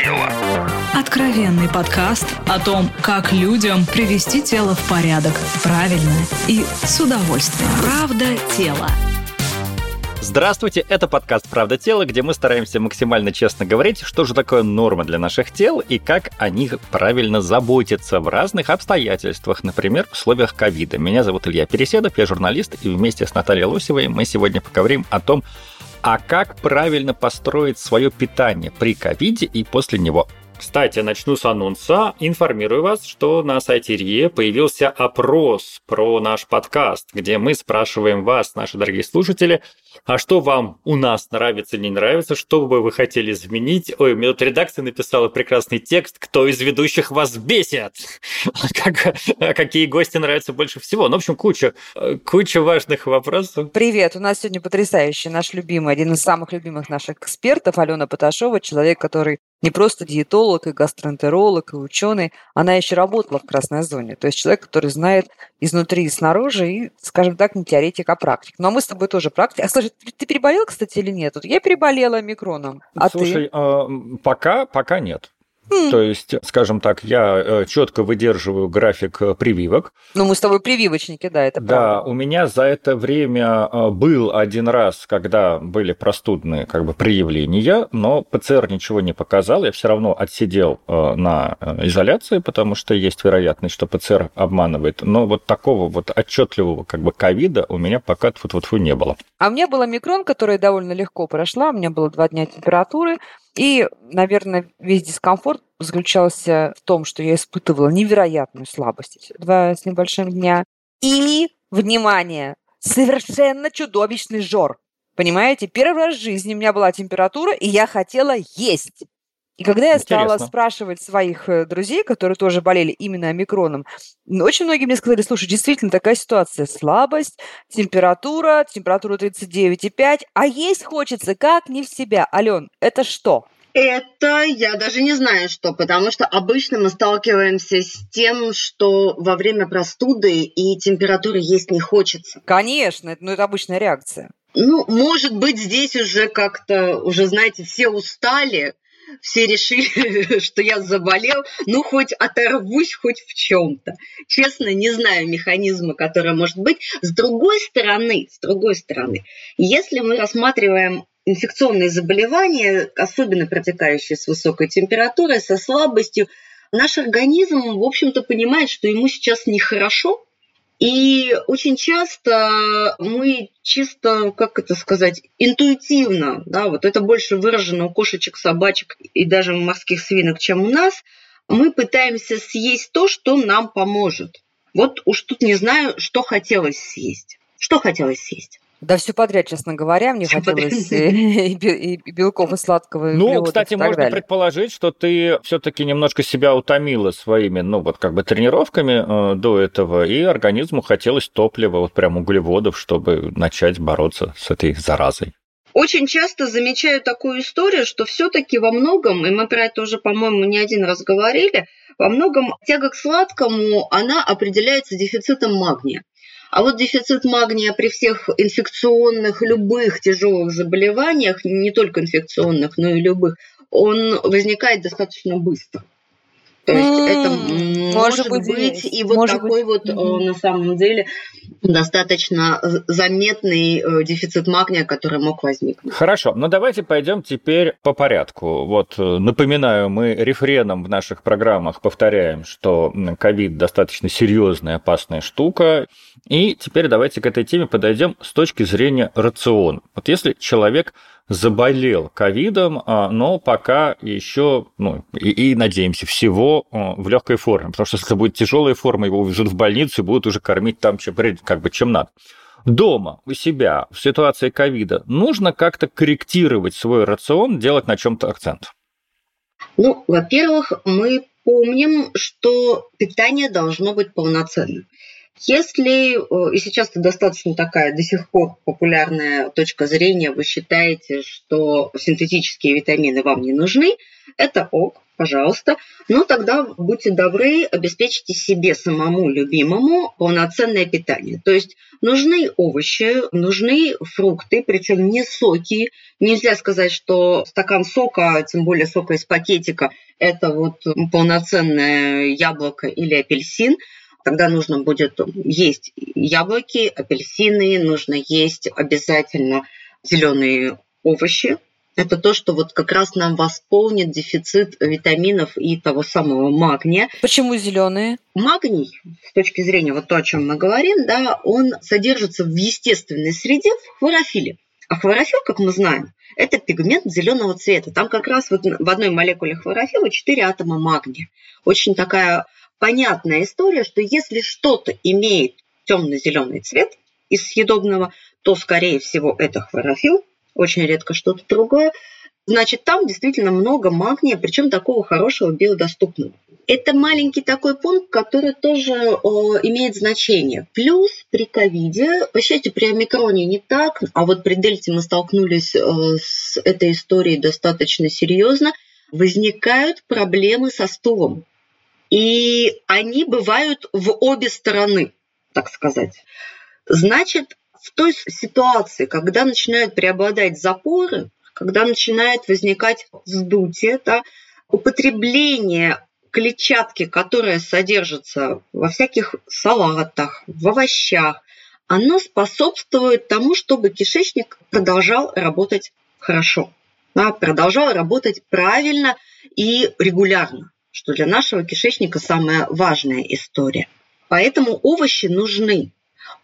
тело». Откровенный подкаст о том, как людям привести тело в порядок правильно и с удовольствием. Правда тело. Здравствуйте, это подкаст «Правда тела», где мы стараемся максимально честно говорить, что же такое норма для наших тел и как о них правильно заботиться в разных обстоятельствах, например, в условиях ковида. Меня зовут Илья Переседов, я журналист, и вместе с Натальей Лосевой мы сегодня поговорим о том, а как правильно построить свое питание при ковиде и после него. Кстати, начну с анонса. Информирую вас, что на сайте РИЕ появился опрос про наш подкаст, где мы спрашиваем вас, наши дорогие слушатели, а что вам у нас нравится, не нравится, что бы вы хотели изменить. Ой, мне тут редакция написала прекрасный текст, кто из ведущих вас бесит, как, а какие гости нравятся больше всего. Ну, в общем, куча, куча важных вопросов. Привет, у нас сегодня потрясающий наш любимый, один из самых любимых наших экспертов, Алена Поташова, человек, который не просто диетолог и гастроэнтеролог и ученый, она еще работала в красной зоне. То есть человек, который знает изнутри и снаружи, и, скажем так, не теоретик, а практик. Но мы с тобой тоже практик. А слушай, ты переболел, кстати, или нет? Я переболела микроном. А Слушай, ты? Э, пока, пока нет. То есть, скажем так, я э, четко выдерживаю график э, прививок. Ну, мы с тобой прививочники, да, это да, правда. Да, у меня за это время э, был один раз, когда были простудные как бы проявления, но ПЦР ничего не показал, я все равно отсидел на изоляции, потому что есть вероятность, что ПЦР обманывает. Но вот такого вот отчетливого как бы ковида у меня пока вот вот не было. А у меня был микрон, который довольно легко прошла, у меня было два дня температуры, и, наверное, весь дискомфорт заключался в том, что я испытывала невероятную слабость два с небольшим дня. И, внимание, совершенно чудовищный жор. Понимаете, первый раз в жизни у меня была температура, и я хотела есть. И когда я Интересно. стала спрашивать своих э, друзей, которые тоже болели именно омикроном, очень многие мне сказали, слушай, действительно такая ситуация, слабость, температура, температура 39,5, а есть хочется как не в себя. Ален, это что? Это я даже не знаю что, потому что обычно мы сталкиваемся с тем, что во время простуды и температуры есть не хочется. Конечно, ну это обычная реакция. Ну, может быть, здесь уже как-то, уже, знаете, все устали, все решили, что я заболел, ну, хоть оторвусь хоть в чем-то. Честно, не знаю механизма, который может быть. С другой стороны, с другой стороны, если мы рассматриваем инфекционные заболевания, особенно протекающие с высокой температурой, со слабостью, наш организм, в общем-то, понимает, что ему сейчас нехорошо, и очень часто мы чисто, как это сказать, интуитивно, да, вот это больше выражено у кошечек, собачек и даже морских свинок, чем у нас, мы пытаемся съесть то, что нам поможет. Вот уж тут не знаю, что хотелось съесть. Что хотелось съесть? Да все подряд, честно говоря, мне хотелось подряд. и, и- и белков, и сладкого, и Ну, кстати, и можно далее. предположить, что ты все-таки немножко себя утомила своими, ну, вот как бы тренировками э, до этого, и организму хотелось топлива, вот прям углеводов, чтобы начать бороться с этой заразой. Очень часто замечаю такую историю, что все-таки во многом, и мы про это уже, по-моему, не один раз говорили, во многом тяга к сладкому, она определяется дефицитом магния. А вот дефицит магния при всех инфекционных, любых тяжелых заболеваниях, не только инфекционных, но и любых, он возникает достаточно быстро. То есть М, это может может быть, быть, и вот Может такой быть. вот э, Мгм. на самом деле достаточно з- заметный э, дефицит магния, который мог возникнуть. Хорошо, ну давайте пойдем теперь по порядку. Вот э, напоминаю, мы рефреном в наших программах повторяем, что ковид достаточно серьезная, опасная штука. И теперь давайте к этой теме подойдем с точки зрения рациона. Вот если человек заболел ковидом, а, но пока еще, ну, и, и надеемся, всего а, в легкой форме, потому что если это будет тяжелая форма, его увезут в больницу и будут уже кормить там, чем, как бы, чем надо. Дома, у себя, в ситуации ковида, нужно как-то корректировать свой рацион, делать на чем-то акцент. Ну, во-первых, мы помним, что питание должно быть полноценным. Если, э, и сейчас это достаточно такая до сих пор популярная точка зрения, вы считаете, что синтетические витамины вам не нужны, это ок, пожалуйста. Но тогда будьте добры, обеспечьте себе самому любимому полноценное питание. То есть нужны овощи, нужны фрукты, причем не соки. Нельзя сказать, что стакан сока, тем более сока из пакетика, это вот полноценное яблоко или апельсин тогда нужно будет есть яблоки, апельсины, нужно есть обязательно зеленые овощи, это то, что вот как раз нам восполнит дефицит витаминов и того самого магния. Почему зеленые? Магний, с точки зрения вот то, о чем мы говорим, да, он содержится в естественной среде в хлорофиле. А хлорофилл, как мы знаем, это пигмент зеленого цвета. Там как раз вот в одной молекуле хлорофилла 4 атома магния. Очень такая понятная история, что если что-то имеет темно-зеленый цвет из съедобного, то, скорее всего, это хлорофилл, очень редко что-то другое. Значит, там действительно много магния, причем такого хорошего биодоступного. Это маленький такой пункт, который тоже о, имеет значение. Плюс при ковиде, по счастью, при омикроне не так, а вот при дельте мы столкнулись о, с этой историей достаточно серьезно, возникают проблемы со стулом. И они бывают в обе стороны, так сказать. Значит, в той ситуации, когда начинают преобладать запоры, когда начинает возникать вздутие, да, употребление клетчатки, которая содержится во всяких салатах, в овощах, оно способствует тому, чтобы кишечник продолжал работать хорошо, да, продолжал работать правильно и регулярно, что для нашего кишечника самая важная история. Поэтому овощи нужны.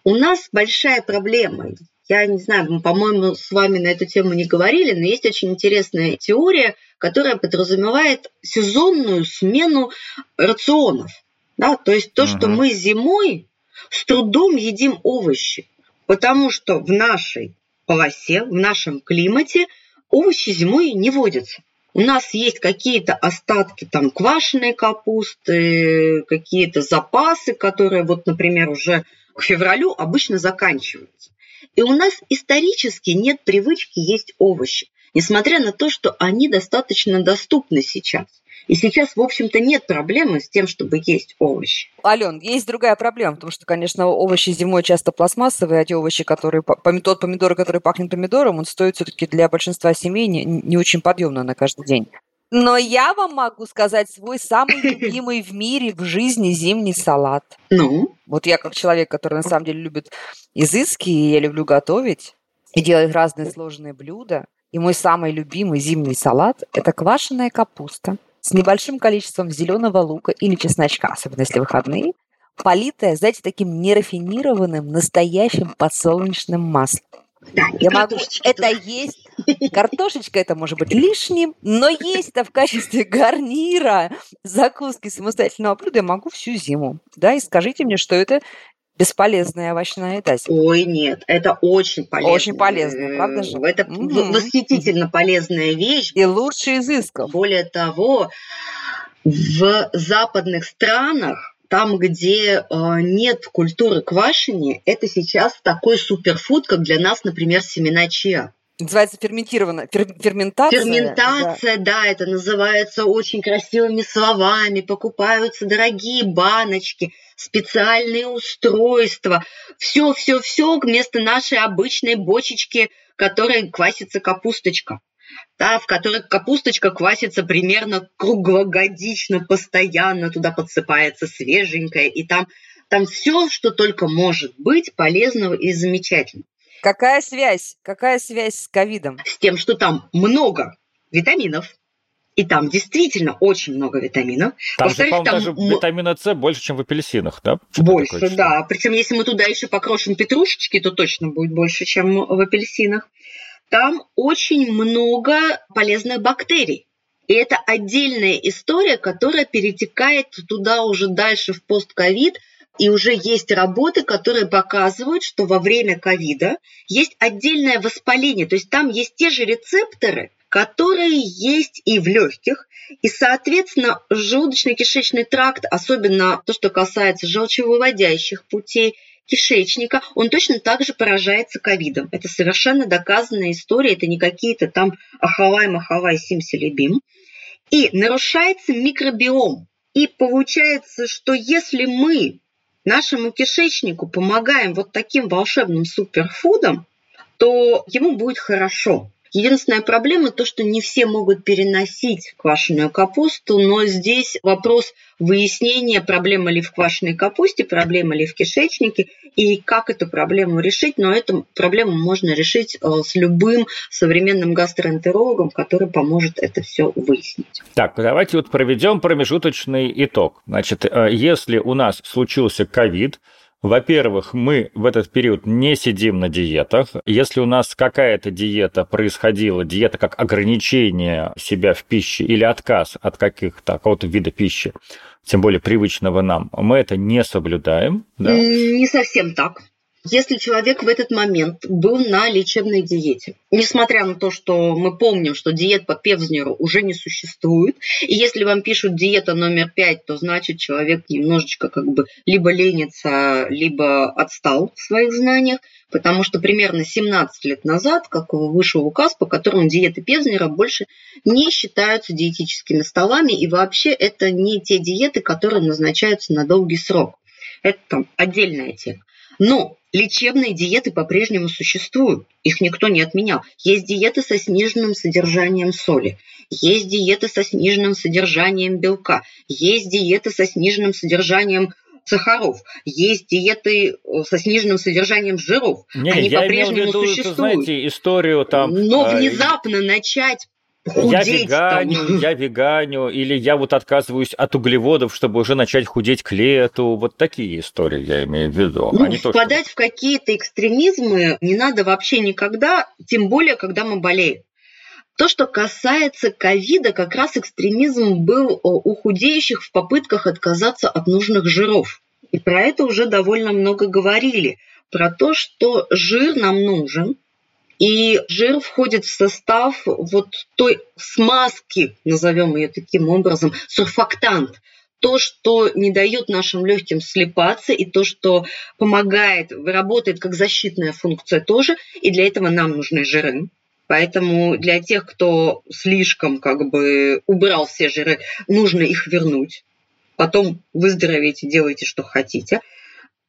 У нас большая проблема. Я не знаю, мы, по-моему, с вами на эту тему не говорили, но есть очень интересная теория, которая подразумевает сезонную смену рационов. Да? То есть то, uh-huh. что мы зимой с трудом едим овощи, потому что в нашей полосе, в нашем климате овощи зимой не водятся. У нас есть какие-то остатки там квашеной капусты, какие-то запасы, которые вот, например, уже к февралю обычно заканчиваются. И у нас исторически нет привычки есть овощи, несмотря на то, что они достаточно доступны сейчас. И сейчас, в общем-то, нет проблемы с тем, чтобы есть овощи. Ален, есть другая проблема, потому что, конечно, овощи зимой часто пластмассовые, а те овощи, которые, тот помидор, который пахнет помидором, он стоит все-таки для большинства семей не, не очень подъемно на каждый день. Но я вам могу сказать свой самый любимый в мире в жизни зимний салат. Ну? Вот я как человек, который на самом деле любит изыски, и я люблю готовить и делать разные сложные блюда. И мой самый любимый зимний салат – это квашеная капуста с небольшим количеством зеленого лука или чесночка, особенно если выходные, политая, знаете, таким нерафинированным, настоящим подсолнечным маслом. Да, я могу это есть. Картошечка это может быть лишним, но есть это в качестве гарнира, закуски самостоятельного блюда я могу всю зиму. Да, и скажите мне, что это бесполезная овощная еда. Ой, нет, это очень полезно. Очень полезно, правда же? Это mm-hmm. восхитительно полезная вещь. И лучше изысков. Более того, в западных странах там, где э, нет культуры квашения, это сейчас такой суперфуд, как для нас, например, семена чиа. Называется ферментированная фер, ферментация. Ферментация, да. да, это называется очень красивыми словами. Покупаются дорогие баночки, специальные устройства. Все, все, все вместо нашей обычной бочечки, которой квасится капусточка да, в которых капусточка квасится примерно круглогодично, постоянно туда подсыпается свеженькая, и там, там все, что только может быть полезного и замечательного. Какая связь? Какая связь с ковидом? С тем, что там много витаминов, и там действительно очень много витаминов. Там же, там даже витамина С больше, чем в апельсинах, да? Больше, да. Причем, если мы туда еще покрошим петрушечки, то точно будет больше, чем в апельсинах там очень много полезных бактерий. И это отдельная история, которая перетекает туда уже дальше в постковид, и уже есть работы, которые показывают, что во время ковида есть отдельное воспаление. То есть там есть те же рецепторы, которые есть и в легких. И, соответственно, желудочно-кишечный тракт, особенно то, что касается желчевыводящих путей, кишечника, он точно так же поражается ковидом. Это совершенно доказанная история, это не какие-то там ахалай-махалай симселебим. И нарушается микробиом. И получается, что если мы нашему кишечнику помогаем вот таким волшебным суперфудом, то ему будет хорошо. Единственная проблема то, что не все могут переносить квашеную капусту, но здесь вопрос выяснения, проблема ли в квашеной капусте, проблема ли в кишечнике и как эту проблему решить. Но эту проблему можно решить э, с любым современным гастроэнтерологом, который поможет это все выяснить. Так, давайте вот проведем промежуточный итог. Значит, э, если у нас случился ковид, во-первых, мы в этот период не сидим на диетах. Если у нас какая-то диета происходила, диета как ограничение себя в пище или отказ от каких-то какого-то вида пищи, тем более привычного нам, мы это не соблюдаем. Да? Не совсем так если человек в этот момент был на лечебной диете. Несмотря на то, что мы помним, что диет по Певзнеру уже не существует, и если вам пишут диета номер пять, то значит человек немножечко как бы либо ленится, либо отстал в своих знаниях, потому что примерно 17 лет назад, как вышел указ, по которому диеты Певзнера больше не считаются диетическими столами, и вообще это не те диеты, которые назначаются на долгий срок. Это там отдельная тема. Но лечебные диеты по-прежнему существуют, их никто не отменял. Есть диеты со сниженным содержанием соли, есть диеты со сниженным содержанием белка, есть диеты со сниженным содержанием сахаров, есть диеты э, со сниженным содержанием жиров. Не, Они по-прежнему существуют. знаете, историю там... Но э, внезапно начать я веганю, там. я веганю, или я вот отказываюсь от углеводов, чтобы уже начать худеть к лету. Вот такие истории я имею в виду. Ну, а не впадать то, что... в какие-то экстремизмы не надо вообще никогда, тем более, когда мы болеем. То, что касается ковида, как раз экстремизм был у худеющих в попытках отказаться от нужных жиров. И про это уже довольно много говорили. Про то, что жир нам нужен, и жир входит в состав вот той смазки, назовем ее таким образом, сурфактант. То, что не дает нашим легким слепаться, и то, что помогает, работает как защитная функция тоже, и для этого нам нужны жиры. Поэтому для тех, кто слишком как бы убрал все жиры, нужно их вернуть. Потом выздоровеете, делайте, что хотите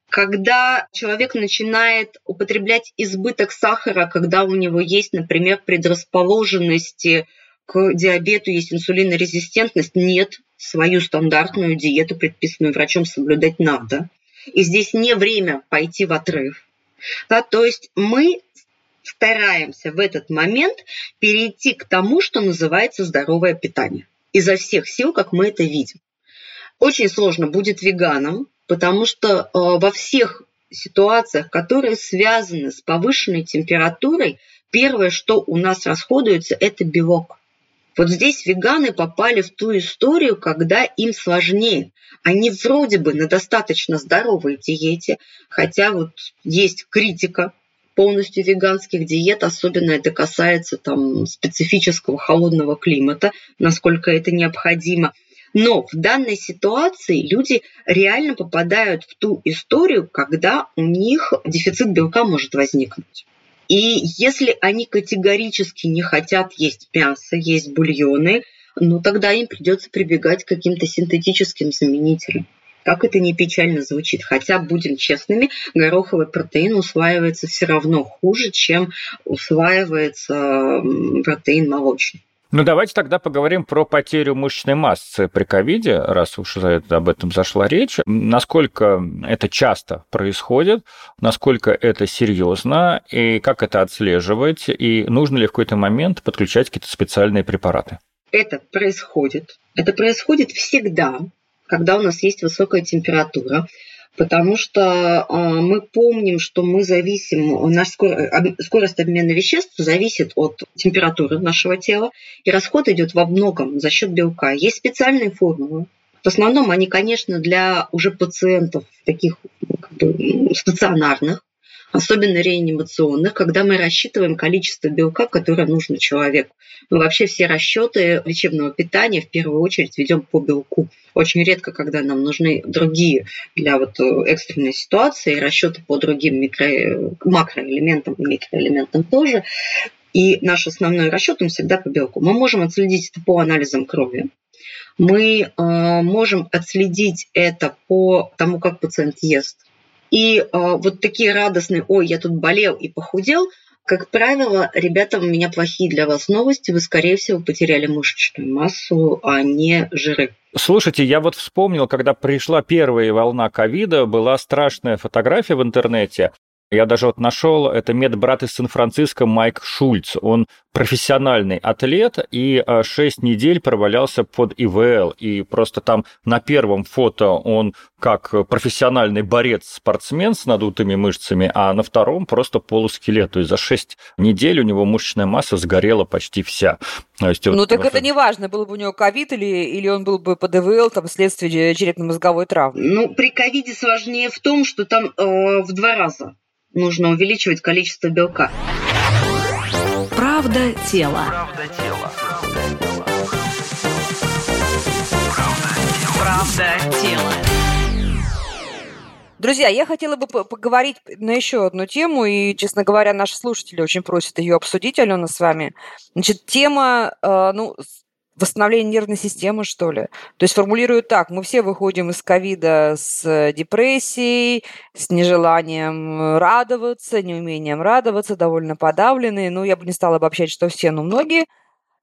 когда человек начинает употреблять избыток сахара, когда у него есть, например, предрасположенности к диабету, есть инсулинорезистентность, нет, свою стандартную диету, предписанную врачом, соблюдать надо. И здесь не время пойти в отрыв. Да, то есть мы стараемся в этот момент перейти к тому, что называется здоровое питание. Изо всех сил, как мы это видим. Очень сложно будет веганам, потому что э, во всех ситуациях, которые связаны с повышенной температурой, первое, что у нас расходуется, это белок. Вот здесь веганы попали в ту историю, когда им сложнее. Они вроде бы на достаточно здоровой диете, хотя вот есть критика полностью веганских диет, особенно это касается там специфического холодного климата, насколько это необходимо – но в данной ситуации люди реально попадают в ту историю, когда у них дефицит белка может возникнуть. И если они категорически не хотят есть мясо, есть бульоны, ну тогда им придется прибегать к каким-то синтетическим заменителям. Как это не печально звучит. Хотя, будем честными, гороховый протеин усваивается все равно хуже, чем усваивается протеин молочный. Ну, давайте тогда поговорим про потерю мышечной массы при ковиде, раз уж об этом зашла речь. Насколько это часто происходит, насколько это серьезно, и как это отслеживать, и нужно ли в какой-то момент подключать какие-то специальные препараты? Это происходит. Это происходит всегда, когда у нас есть высокая температура потому что а, мы помним, что мы зависим, наш скорость обмена веществ зависит от температуры нашего тела, и расход идет во многом за счет белка. Есть специальные формулы. В основном они, конечно, для уже пациентов таких как бы, стационарных, особенно реанимационных, когда мы рассчитываем количество белка, которое нужно человеку. Мы вообще все расчеты лечебного питания в первую очередь ведем по белку. Очень редко, когда нам нужны другие для вот э, экстренной ситуации, расчеты по другим микро... макроэлементам и микроэлементам тоже. И наш основной расчет он всегда по белку. Мы можем отследить это по анализам крови. Мы э, можем отследить это по тому, как пациент ест. И э, вот такие радостные, ой, я тут болел и похудел, как правило, ребята, у меня плохие для вас новости. Вы, скорее всего, потеряли мышечную массу, а не жиры. Слушайте, я вот вспомнил, когда пришла первая волна ковида, была страшная фотография в интернете. Я даже вот нашел, это медбрат из Сан-Франциско Майк Шульц. Он профессиональный атлет и 6 недель провалялся под ИВЛ. И просто там на первом фото он как профессиональный борец-спортсмен с надутыми мышцами, а на втором просто полускелет. То есть за 6 недель у него мышечная масса сгорела почти вся. То есть, ну вот, так это не важно, был бы у него ковид или, или он был бы под ИВЛ, там, вследствие черепно-мозговой травмы. Ну, при ковиде сложнее в том, что там э, в два раза нужно увеличивать количество белка. Правда тела. Правда тела. Правда тела. Друзья, я хотела бы поговорить на еще одну тему, и, честно говоря, наши слушатели очень просят ее обсудить, Алена, с вами. Значит, тема, э, ну, восстановление нервной системы, что ли. То есть формулирую так, мы все выходим из ковида с депрессией, с нежеланием радоваться, неумением радоваться, довольно подавленные. Ну, я бы не стала обобщать, что все, но многие.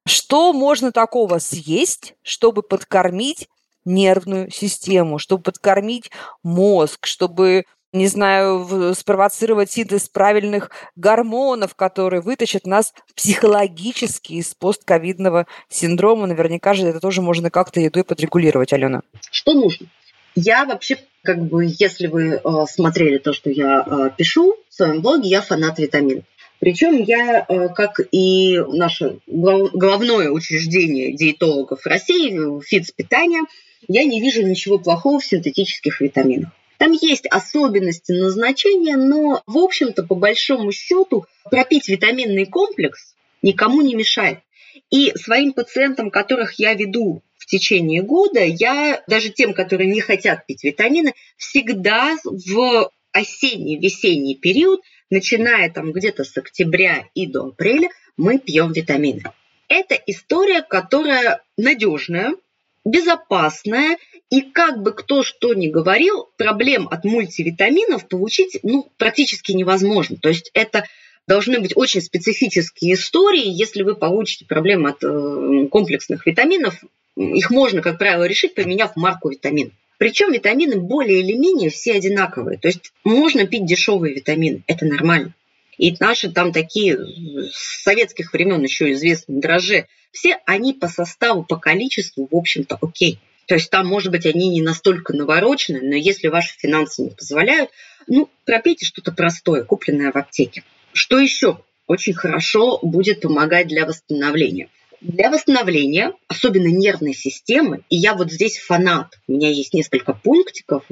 Что можно такого съесть, чтобы подкормить нервную систему, чтобы подкормить мозг, чтобы не знаю, спровоцировать синтез правильных гормонов, которые вытащат нас психологически из постковидного синдрома. Наверняка же это тоже можно как-то едой подрегулировать, Алена. Что нужно? Я вообще, как бы, если вы э, смотрели то, что я э, пишу в своем блоге, я фанат витаминов. Причем я, э, как и наше головное учреждение диетологов России, ФИЦ питания, я не вижу ничего плохого в синтетических витаминах. Там есть особенности назначения, но, в общем-то, по большому счету, пропить витаминный комплекс никому не мешает. И своим пациентам, которых я веду в течение года, я даже тем, которые не хотят пить витамины, всегда в осенний, весенний период, начиная там где-то с октября и до апреля, мы пьем витамины. Это история, которая надежная, безопасная, и как бы кто что ни говорил, проблем от мультивитаминов получить ну, практически невозможно. То есть это должны быть очень специфические истории. Если вы получите проблемы от э, комплексных витаминов, их можно, как правило, решить, поменяв марку витамина. Причем витамины более или менее все одинаковые. То есть можно пить дешевые витамины, это нормально. И наши там такие с советских времен еще известные дрожжи, все они по составу, по количеству, в общем-то, окей. То есть там, может быть, они не настолько наворочены, но если ваши финансы не позволяют, ну, пропейте что-то простое, купленное в аптеке. Что еще очень хорошо будет помогать для восстановления? Для восстановления, особенно нервной системы, и я вот здесь фанат, у меня есть несколько пунктиков,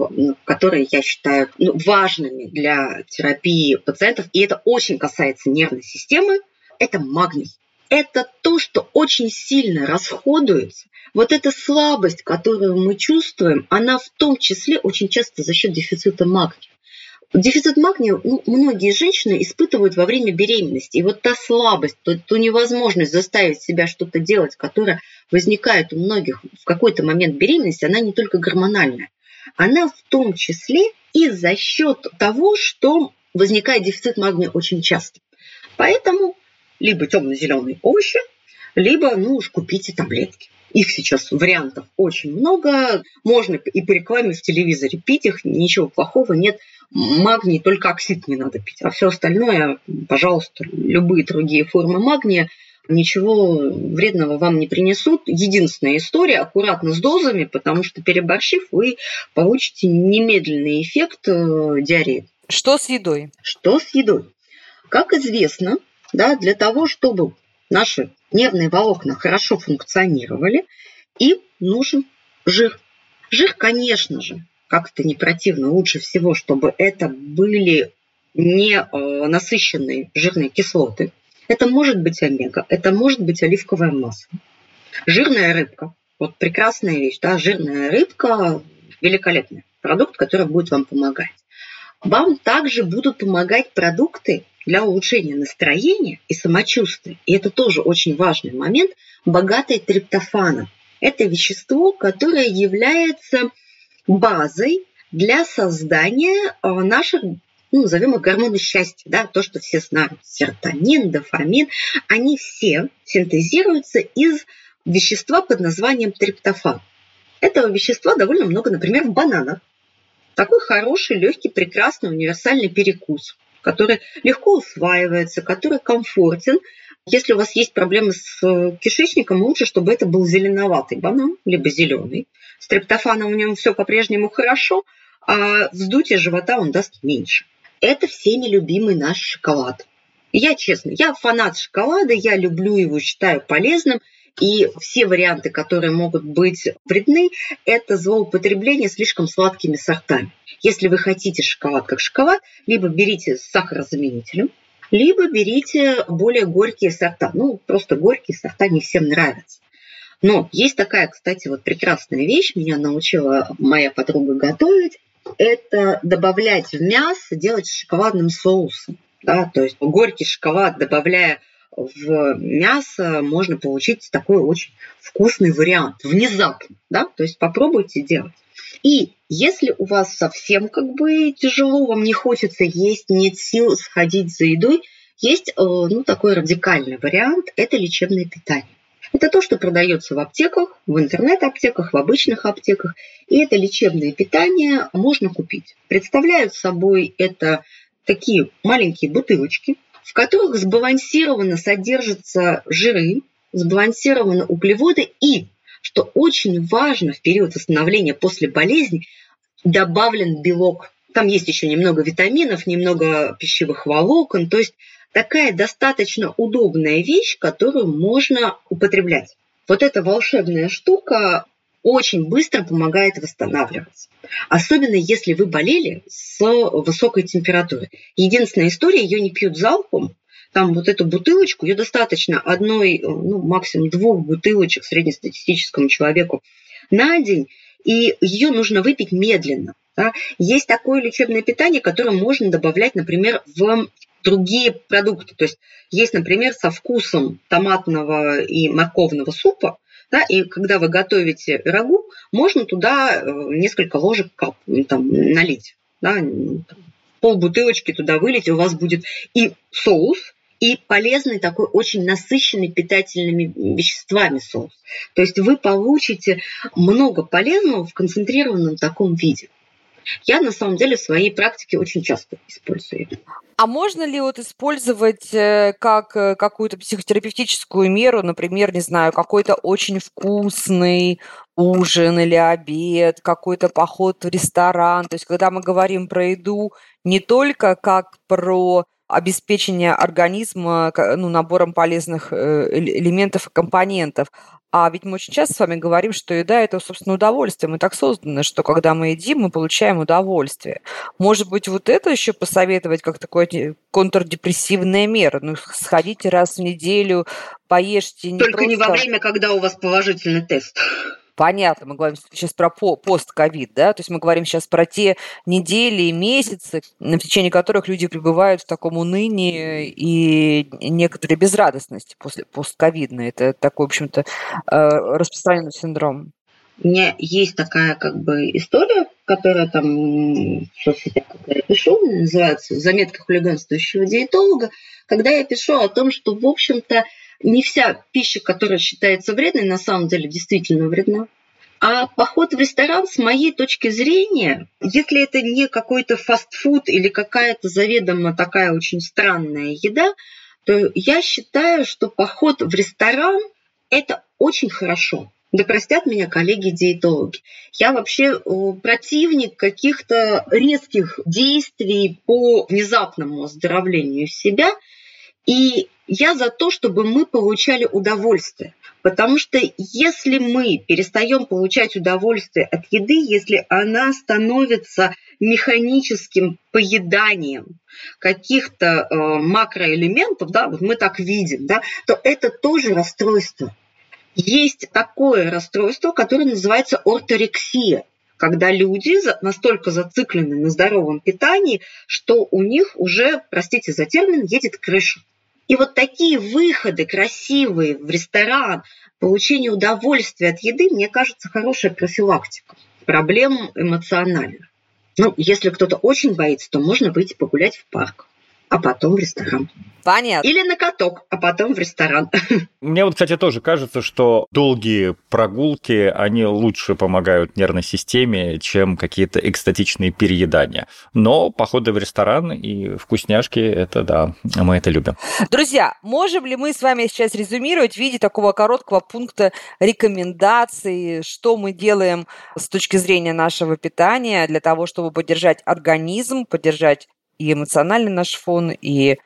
которые я считаю ну, важными для терапии пациентов, и это очень касается нервной системы, это магний. Это то, что очень сильно расходуется. Вот эта слабость, которую мы чувствуем, она в том числе очень часто за счет дефицита магния. Дефицит магния ну, многие женщины испытывают во время беременности. И вот та слабость, ту, ту невозможность заставить себя что-то делать, которая возникает у многих в какой-то момент беременности, она не только гормональная. Она в том числе и за счет того, что возникает дефицит магния очень часто. Поэтому либо темно-зеленые овощи, либо, ну уж купите таблетки. Их сейчас вариантов очень много. Можно и по рекламе в телевизоре пить их, ничего плохого нет. Магний только оксид не надо пить, а все остальное, пожалуйста, любые другие формы магния ничего вредного вам не принесут. Единственная история, аккуратно с дозами, потому что переборщив, вы получите немедленный эффект э, диареи. Что с едой? Что с едой? Как известно, да, для того, чтобы наши нервные волокна хорошо функционировали, им нужен жир. Жир, конечно же, как это не противно, лучше всего, чтобы это были не э, насыщенные жирные кислоты. Это может быть омега, это может быть оливковое масло. Жирная рыбка. Вот прекрасная вещь, да, жирная рыбка – великолепный продукт, который будет вам помогать. Вам также будут помогать продукты, для улучшения настроения и самочувствия, и это тоже очень важный момент, богатое триптофаном. Это вещество, которое является базой для создания э, наших ну, назовем их гормоны счастья, да, то, что все знают, серотонин, дофамин, они все синтезируются из вещества под названием триптофан. Этого вещества довольно много, например, в бананах. Такой хороший, легкий, прекрасный, универсальный перекус, который легко усваивается, который комфортен. Если у вас есть проблемы с кишечником, лучше, чтобы это был зеленоватый банан, либо зеленый. С триптофаном в нем все по-прежнему хорошо, а вздутие живота он даст меньше это всеми любимый наш шоколад. я честно, я фанат шоколада, я люблю его, считаю полезным. И все варианты, которые могут быть вредны, это злоупотребление слишком сладкими сортами. Если вы хотите шоколад как шоколад, либо берите с сахарозаменителем, либо берите более горькие сорта. Ну, просто горькие сорта не всем нравятся. Но есть такая, кстати, вот прекрасная вещь, меня научила моя подруга готовить это добавлять в мясо, делать шоколадным соусом. Да? То есть горький шоколад, добавляя в мясо, можно получить такой очень вкусный вариант, внезапно. Да? То есть попробуйте делать. И если у вас совсем как бы тяжело, вам не хочется есть, нет сил сходить за едой, есть э, ну, такой радикальный вариант – это лечебное питание. Это то, что продается в аптеках, в интернет-аптеках, в обычных аптеках. И это лечебное питание можно купить. Представляют собой это такие маленькие бутылочки, в которых сбалансированно содержатся жиры, сбалансированы углеводы и, что очень важно в период восстановления после болезни, добавлен белок. Там есть еще немного витаминов, немного пищевых волокон, то есть такая достаточно удобная вещь, которую можно употреблять. Вот эта волшебная штука очень быстро помогает восстанавливаться. Особенно если вы болели с высокой температурой. Единственная история, ее не пьют залпом, там вот эту бутылочку, ее достаточно одной, ну, максимум двух бутылочек среднестатистическому человеку на день, и ее нужно выпить медленно. Да? Есть такое лечебное питание, которое можно добавлять, например, в другие продукты. То есть есть, например, со вкусом томатного и морковного супа, да, и когда вы готовите рагу, можно туда э, несколько ложек там, налить. Да, пол бутылочки туда вылить, и у вас будет и соус, и полезный такой очень насыщенный питательными веществами соус. То есть вы получите много полезного в концентрированном таком виде. Я на самом деле в своей практике очень часто использую. А можно ли вот использовать э, как э, какую-то психотерапевтическую меру, например, не знаю, какой-то очень вкусный ужин или обед, какой-то поход в ресторан? То есть, когда мы говорим про еду, не только как про обеспечение организма ну, набором полезных э, элементов и компонентов, а ведь мы очень часто с вами говорим, что еда – это, собственно, удовольствие. Мы так созданы, что когда мы едим, мы получаем удовольствие. Может быть, вот это еще посоветовать как такое контрдепрессивная мера? Ну, сходите раз в неделю, поешьте не Только просто... не во время, когда у вас положительный тест. Понятно, мы говорим сейчас про пост-ковид, да, то есть мы говорим сейчас про те недели и месяцы, на течение которых люди пребывают в таком унынии и некоторой безрадостности после постковидной. Это такой, в общем-то, э, распространенный синдром. У меня есть такая как бы история, которая там в соцсетях, когда я пишу, называется «Заметка хулиганствующего диетолога», когда я пишу о том, что, в общем-то, не вся пища, которая считается вредной, на самом деле действительно вредна. А поход в ресторан, с моей точки зрения, если это не какой-то фастфуд или какая-то заведомо такая очень странная еда, то я считаю, что поход в ресторан – это очень хорошо. Да простят меня коллеги-диетологи. Я вообще противник каких-то резких действий по внезапному оздоровлению себя. И я за то, чтобы мы получали удовольствие. Потому что если мы перестаем получать удовольствие от еды, если она становится механическим поеданием каких-то э, макроэлементов, да, вот мы так видим, да, то это тоже расстройство. Есть такое расстройство, которое называется орторексия. когда люди настолько зациклены на здоровом питании, что у них уже, простите за термин, едет крыша. И вот такие выходы красивые в ресторан, получение удовольствия от еды, мне кажется, хорошая профилактика проблем эмоциональных. Ну, если кто-то очень боится, то можно выйти погулять в парк а потом в ресторан. Понятно. Или на каток, а потом в ресторан. Мне вот, кстати, тоже кажется, что долгие прогулки, они лучше помогают нервной системе, чем какие-то экстатичные переедания. Но походы в ресторан и вкусняшки, это да, мы это любим. Друзья, можем ли мы с вами сейчас резюмировать в виде такого короткого пункта рекомендаций, что мы делаем с точки зрения нашего питания для того, чтобы поддержать организм, поддержать и эмоциональный наш фон, и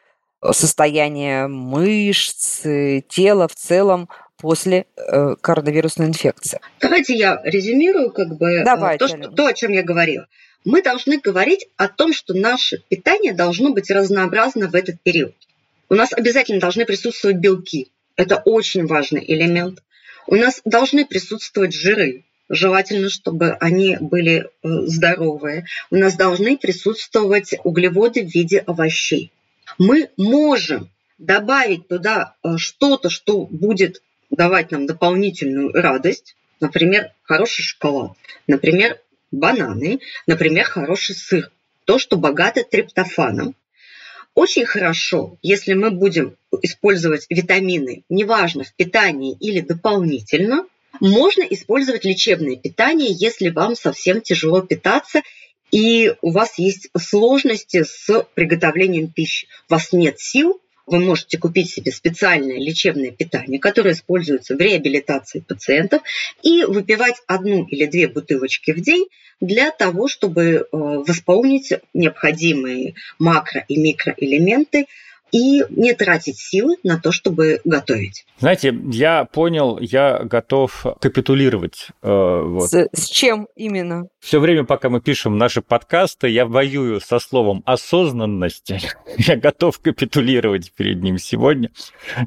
состояние мышц, тела в целом после э, коронавирусной инфекции. Давайте я резюмирую как бы э, Давайте, то, что, то, о чем я говорила. Мы должны говорить о том, что наше питание должно быть разнообразно в этот период. У нас обязательно должны присутствовать белки. Это очень важный элемент. У нас должны присутствовать жиры. Желательно, чтобы они были э, здоровые. У нас должны присутствовать углеводы в виде овощей. Мы можем добавить туда э, что-то, что будет давать нам дополнительную радость, например, хороший шоколад, например, бананы, например, хороший сыр, то, что богато триптофаном. Очень хорошо, если мы будем использовать витамины, неважно, в питании или дополнительно – можно использовать лечебное питание, если вам совсем тяжело питаться и у вас есть сложности с приготовлением пищи. У вас нет сил, вы можете купить себе специальное лечебное питание, которое используется в реабилитации пациентов, и выпивать одну или две бутылочки в день для того, чтобы э, восполнить необходимые макро- и микроэлементы и не тратить силы на то, чтобы готовить. Знаете, я понял, я готов капитулировать. Э, вот. с, с чем именно? Все время, пока мы пишем наши подкасты, я воюю со словом осознанность. я готов капитулировать перед ним сегодня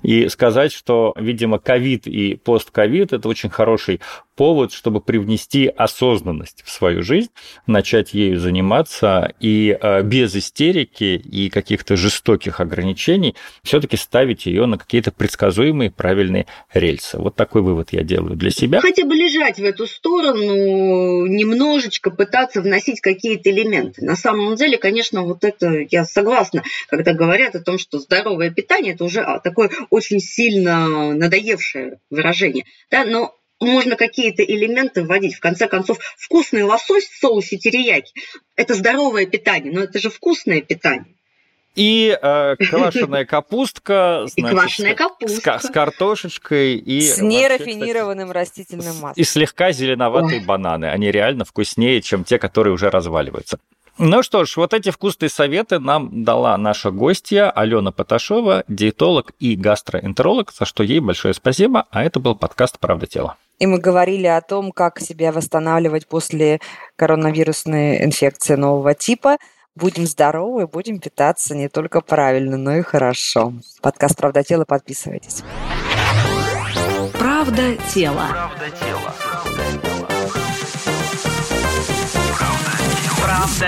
и сказать, что, видимо, ковид и постковид – это очень хороший повод, чтобы привнести осознанность в свою жизнь, начать ею заниматься и э, без истерики и каких-то жестоких ограничений все-таки ставить ее на какие-то предсказуемые правильные рельсы. Вот такой вывод я делаю для себя. Хотя бы лежать в эту сторону, немножечко пытаться вносить какие-то элементы. На самом деле, конечно, вот это я согласна, когда говорят о том, что здоровое питание это уже такое очень сильно надоевшее выражение. Да, но можно какие-то элементы вводить. В конце концов, вкусный лосось в соусе терияки – это здоровое питание, но это же вкусное питание. И э, квашеная капустка, значит, и квашеная капустка. С, с картошечкой и с нерафинированным кстати, растительным маслом. И слегка зеленоватые Ой. бананы. Они реально вкуснее, чем те, которые уже разваливаются. Ну что ж, вот эти вкусные советы нам дала наша гостья Алена Поташова, диетолог и гастроэнтеролог, за что ей большое спасибо. А это был подкаст «Правда тела». И мы говорили о том, как себя восстанавливать после коронавирусной инфекции нового типа. Будем здоровы, будем питаться не только правильно, но и хорошо. Подкаст «Правда тела» подписывайтесь. Правда тела. Правда тела.